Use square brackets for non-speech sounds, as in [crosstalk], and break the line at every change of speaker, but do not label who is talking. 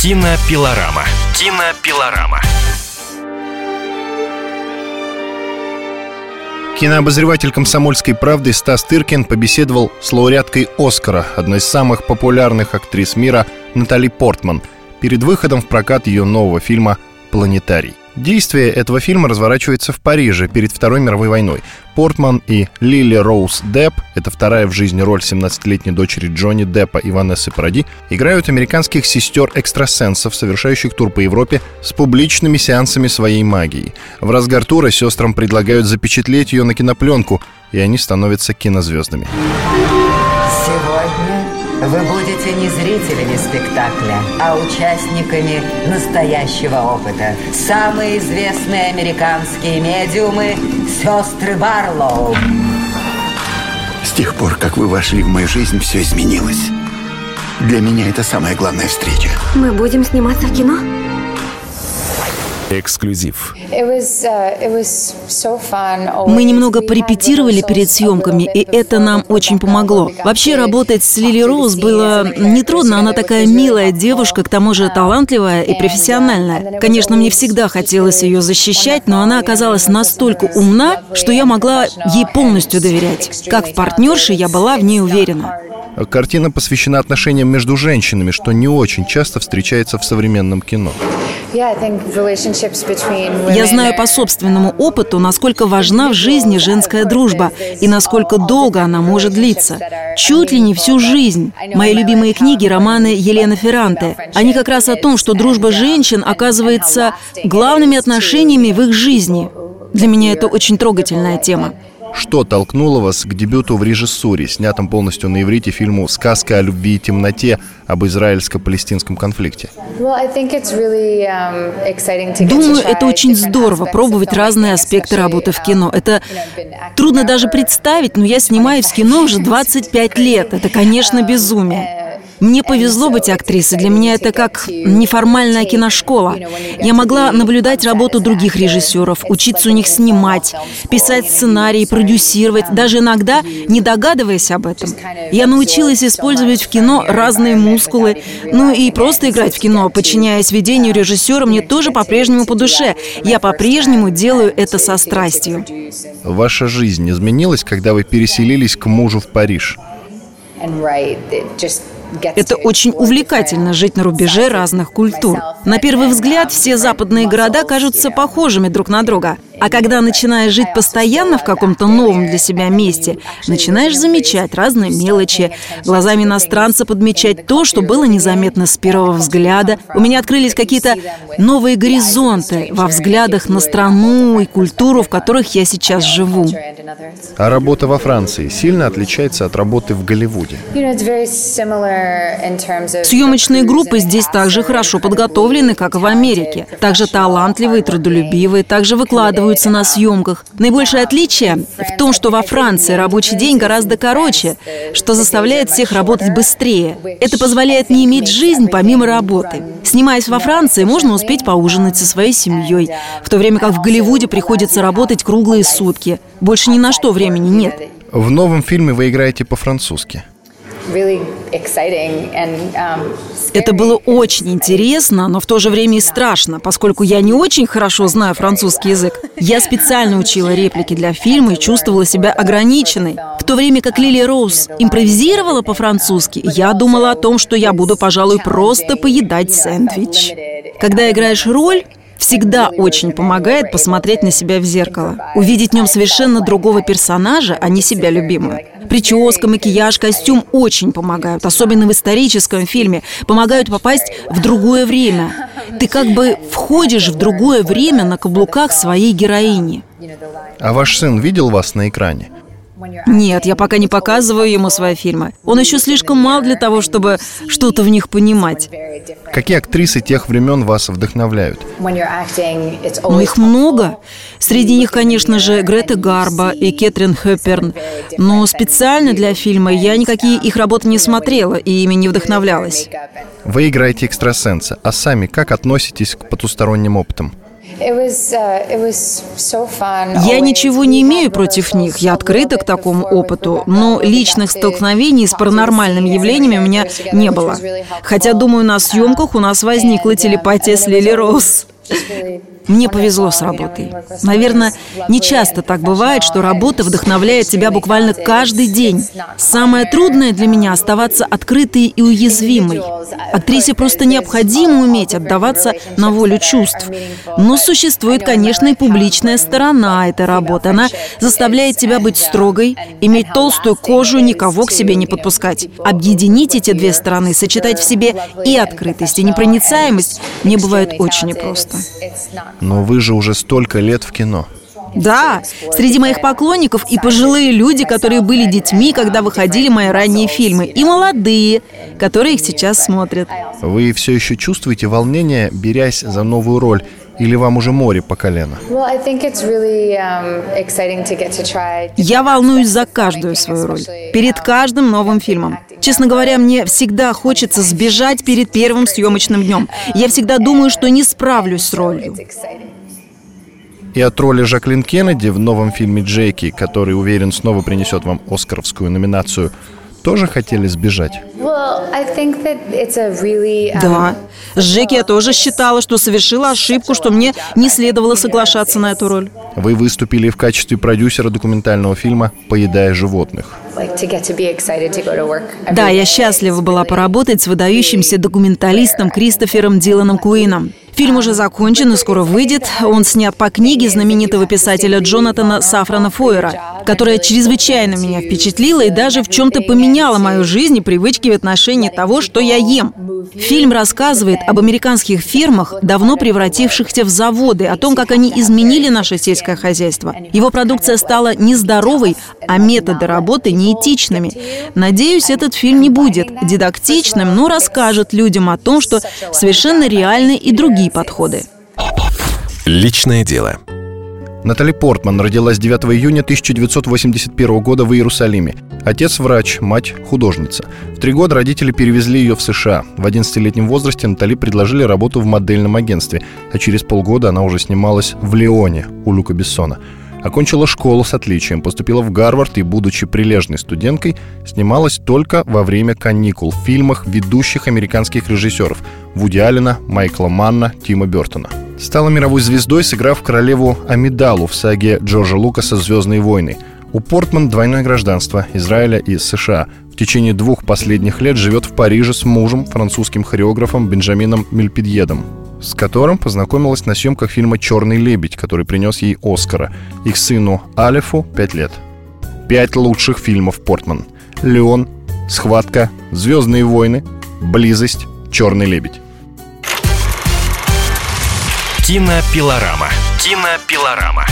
Кинопилорама. Кинопилорама.
Кинообозреватель «Комсомольской правды» Стас Тыркин побеседовал с лауреаткой «Оскара», одной из самых популярных актрис мира Натали Портман, перед выходом в прокат ее нового фильма «Планетарий». Действие этого фильма разворачивается в Париже перед Второй мировой войной. Портман и Лили Роуз Депп, это вторая в жизни роль 17-летней дочери Джонни Деппа и Ванессы Паради, играют американских сестер-экстрасенсов, совершающих тур по Европе с публичными сеансами своей магии. В разгар тура сестрам предлагают запечатлеть ее на кинопленку, и они становятся кинозвездами.
Вы будете не зрителями спектакля, а участниками настоящего опыта. Самые известные американские медиумы – сестры Барлоу.
С тех пор, как вы вошли в мою жизнь, все изменилось. Для меня это самая главная встреча.
Мы будем сниматься в кино?
Эксклюзив.
Мы немного порепетировали перед съемками, и это нам очень помогло. Вообще работать с Лили Роуз было нетрудно. Она такая милая девушка, к тому же талантливая и профессиональная. Конечно, мне всегда хотелось ее защищать, но она оказалась настолько умна, что я могла ей полностью доверять. Как в партнерше я была в ней уверена.
Картина посвящена отношениям между женщинами, что не очень часто встречается в современном кино.
Я знаю по собственному опыту, насколько важна в жизни женская дружба и насколько долго она может длиться. Чуть ли не всю жизнь. Мои любимые книги – романы Елены Ферранте. Они как раз о том, что дружба женщин оказывается главными отношениями в их жизни. Для меня это очень трогательная тема.
Что толкнуло вас к дебюту в режиссуре, снятом полностью на иврите фильму «Сказка о любви и темноте» об израильско-палестинском конфликте?
Думаю, это очень здорово пробовать разные аспекты работы в кино. Это трудно даже представить, но я снимаюсь в кино уже [laughs] 25 лет. Это, конечно, безумие. Мне повезло быть актрисой. Для меня это как неформальная киношкола. Я могла наблюдать работу других режиссеров, учиться у них снимать, писать сценарии, продюсировать, даже иногда не догадываясь об этом. Я научилась использовать в кино разные мускулы, ну и просто играть в кино, подчиняясь ведению режиссера, мне тоже по-прежнему по душе. Я по-прежнему делаю это со страстью.
Ваша жизнь изменилась, когда вы переселились к мужу в Париж?
Это очень увлекательно жить на рубеже разных культур. На первый взгляд все западные города кажутся похожими друг на друга. А когда начинаешь жить постоянно в каком-то новом для себя месте, начинаешь замечать разные мелочи, глазами иностранца подмечать то, что было незаметно с первого взгляда. У меня открылись какие-то новые горизонты во взглядах на страну и культуру, в которых я сейчас живу.
А работа во Франции сильно отличается от работы в Голливуде?
Съемочные группы здесь также хорошо подготовлены, как и в Америке. Также талантливые, трудолюбивые, также выкладываются на съемках. Наибольшее отличие в том, что во Франции рабочий день гораздо короче, что заставляет всех работать быстрее. Это позволяет не иметь жизнь помимо работы. Снимаясь во Франции, можно успеть поужинать со своей семьей, в то время как в Голливуде приходится работать круглые сутки. Больше ни на что времени нет.
В новом фильме вы играете по-французски.
Um, Это было очень интересно, но в то же время и страшно, поскольку я не очень хорошо знаю французский язык. Я специально учила реплики для фильма и чувствовала себя ограниченной. В то время как Лили Роуз импровизировала по-французски, я думала о том, что я буду, пожалуй, просто поедать сэндвич. Когда играешь роль, всегда очень помогает посмотреть на себя в зеркало. Увидеть в нем совершенно другого персонажа, а не себя любимую. Прическа, макияж, костюм очень помогают, особенно в историческом фильме. Помогают попасть в другое время. Ты как бы входишь в другое время на каблуках своей героини.
А ваш сын видел вас на экране?
Нет, я пока не показываю ему свои фильмы. Он еще слишком мал для того, чтобы что-то в них понимать.
Какие актрисы тех времен вас вдохновляют?
Ну, их много. Среди них, конечно же, Грета Гарба и Кэтрин Хэпперн. Но специально для фильма я никакие их работы не смотрела и ими не вдохновлялась.
Вы играете экстрасенса, а сами как относитесь к потусторонним опытам?
Я ничего не имею против них, я открыта к такому опыту, но личных столкновений с паранормальными явлениями у меня не было. Хотя, думаю, на съемках у нас возникла телепатия с Лили Роуз. Мне повезло с работой. Наверное, не часто так бывает, что работа вдохновляет тебя буквально каждый день. Самое трудное для меня оставаться открытой и уязвимой. Актрисе просто необходимо уметь отдаваться на волю чувств. Но существует, конечно, и публичная сторона этой работы. Она заставляет тебя быть строгой, иметь толстую кожу, никого к себе не подпускать. Объединить эти две стороны, сочетать в себе и открытость, и непроницаемость мне бывает очень непросто.
Но вы же уже столько лет в кино.
Да, среди моих поклонников и пожилые люди, которые были детьми, когда выходили мои ранние фильмы, и молодые, которые их сейчас смотрят.
Вы все еще чувствуете волнение, берясь за новую роль, или вам уже море по колено?
Я волнуюсь за каждую свою роль, перед каждым новым фильмом. Честно говоря, мне всегда хочется сбежать перед первым съемочным днем. Я всегда думаю, что не справлюсь с ролью.
И от роли Жаклин Кеннеди в новом фильме «Джеки», который, уверен, снова принесет вам Оскаровскую номинацию, тоже хотели сбежать?
Um, да. С Джеки я тоже считала, что совершила ошибку, что мне не следовало соглашаться на эту роль.
Вы выступили в качестве продюсера документального фильма «Поедая животных».
Да, я счастлива была поработать с выдающимся документалистом Кристофером Диланом Куином. Фильм уже закончен и скоро выйдет. Он снят по книге знаменитого писателя Джонатана Сафрана Фойера, которая чрезвычайно меня впечатлила и даже в чем-то поменяла мою жизнь и привычки в отношении того, что я ем. Фильм рассказывает об американских фермах, давно превратившихся в заводы, о том, как они изменили наше сельское хозяйство. Его продукция стала нездоровой, а методы работы неэтичными. Надеюсь, этот фильм не будет дидактичным, но расскажет людям о том, что совершенно реальны и другие подходы.
Личное дело.
Натали Портман родилась 9 июня 1981 года в Иерусалиме. Отец – врач, мать – художница. В три года родители перевезли ее в США. В 11-летнем возрасте Натали предложили работу в модельном агентстве, а через полгода она уже снималась в «Леоне» у Люка Бессона. Окончила школу с отличием, поступила в Гарвард и, будучи прилежной студенткой, снималась только во время каникул в фильмах ведущих американских режиссеров Вуди Аллена, Майкла Манна, Тима Бертона. Стала мировой звездой, сыграв королеву Амидалу в саге Джорджа Лукаса «Звездные войны». У Портман двойное гражданство Израиля и США. В течение двух последних лет живет в Париже с мужем, французским хореографом Бенджамином Мельпидьедом с которым познакомилась на съемках фильма «Черный лебедь», который принес ей Оскара. Их сыну Алифу пять лет. Пять лучших фильмов Портман. «Леон», «Схватка», «Звездные войны», «Близость», «Черный лебедь».
Кинопилорама. Кинопилорама.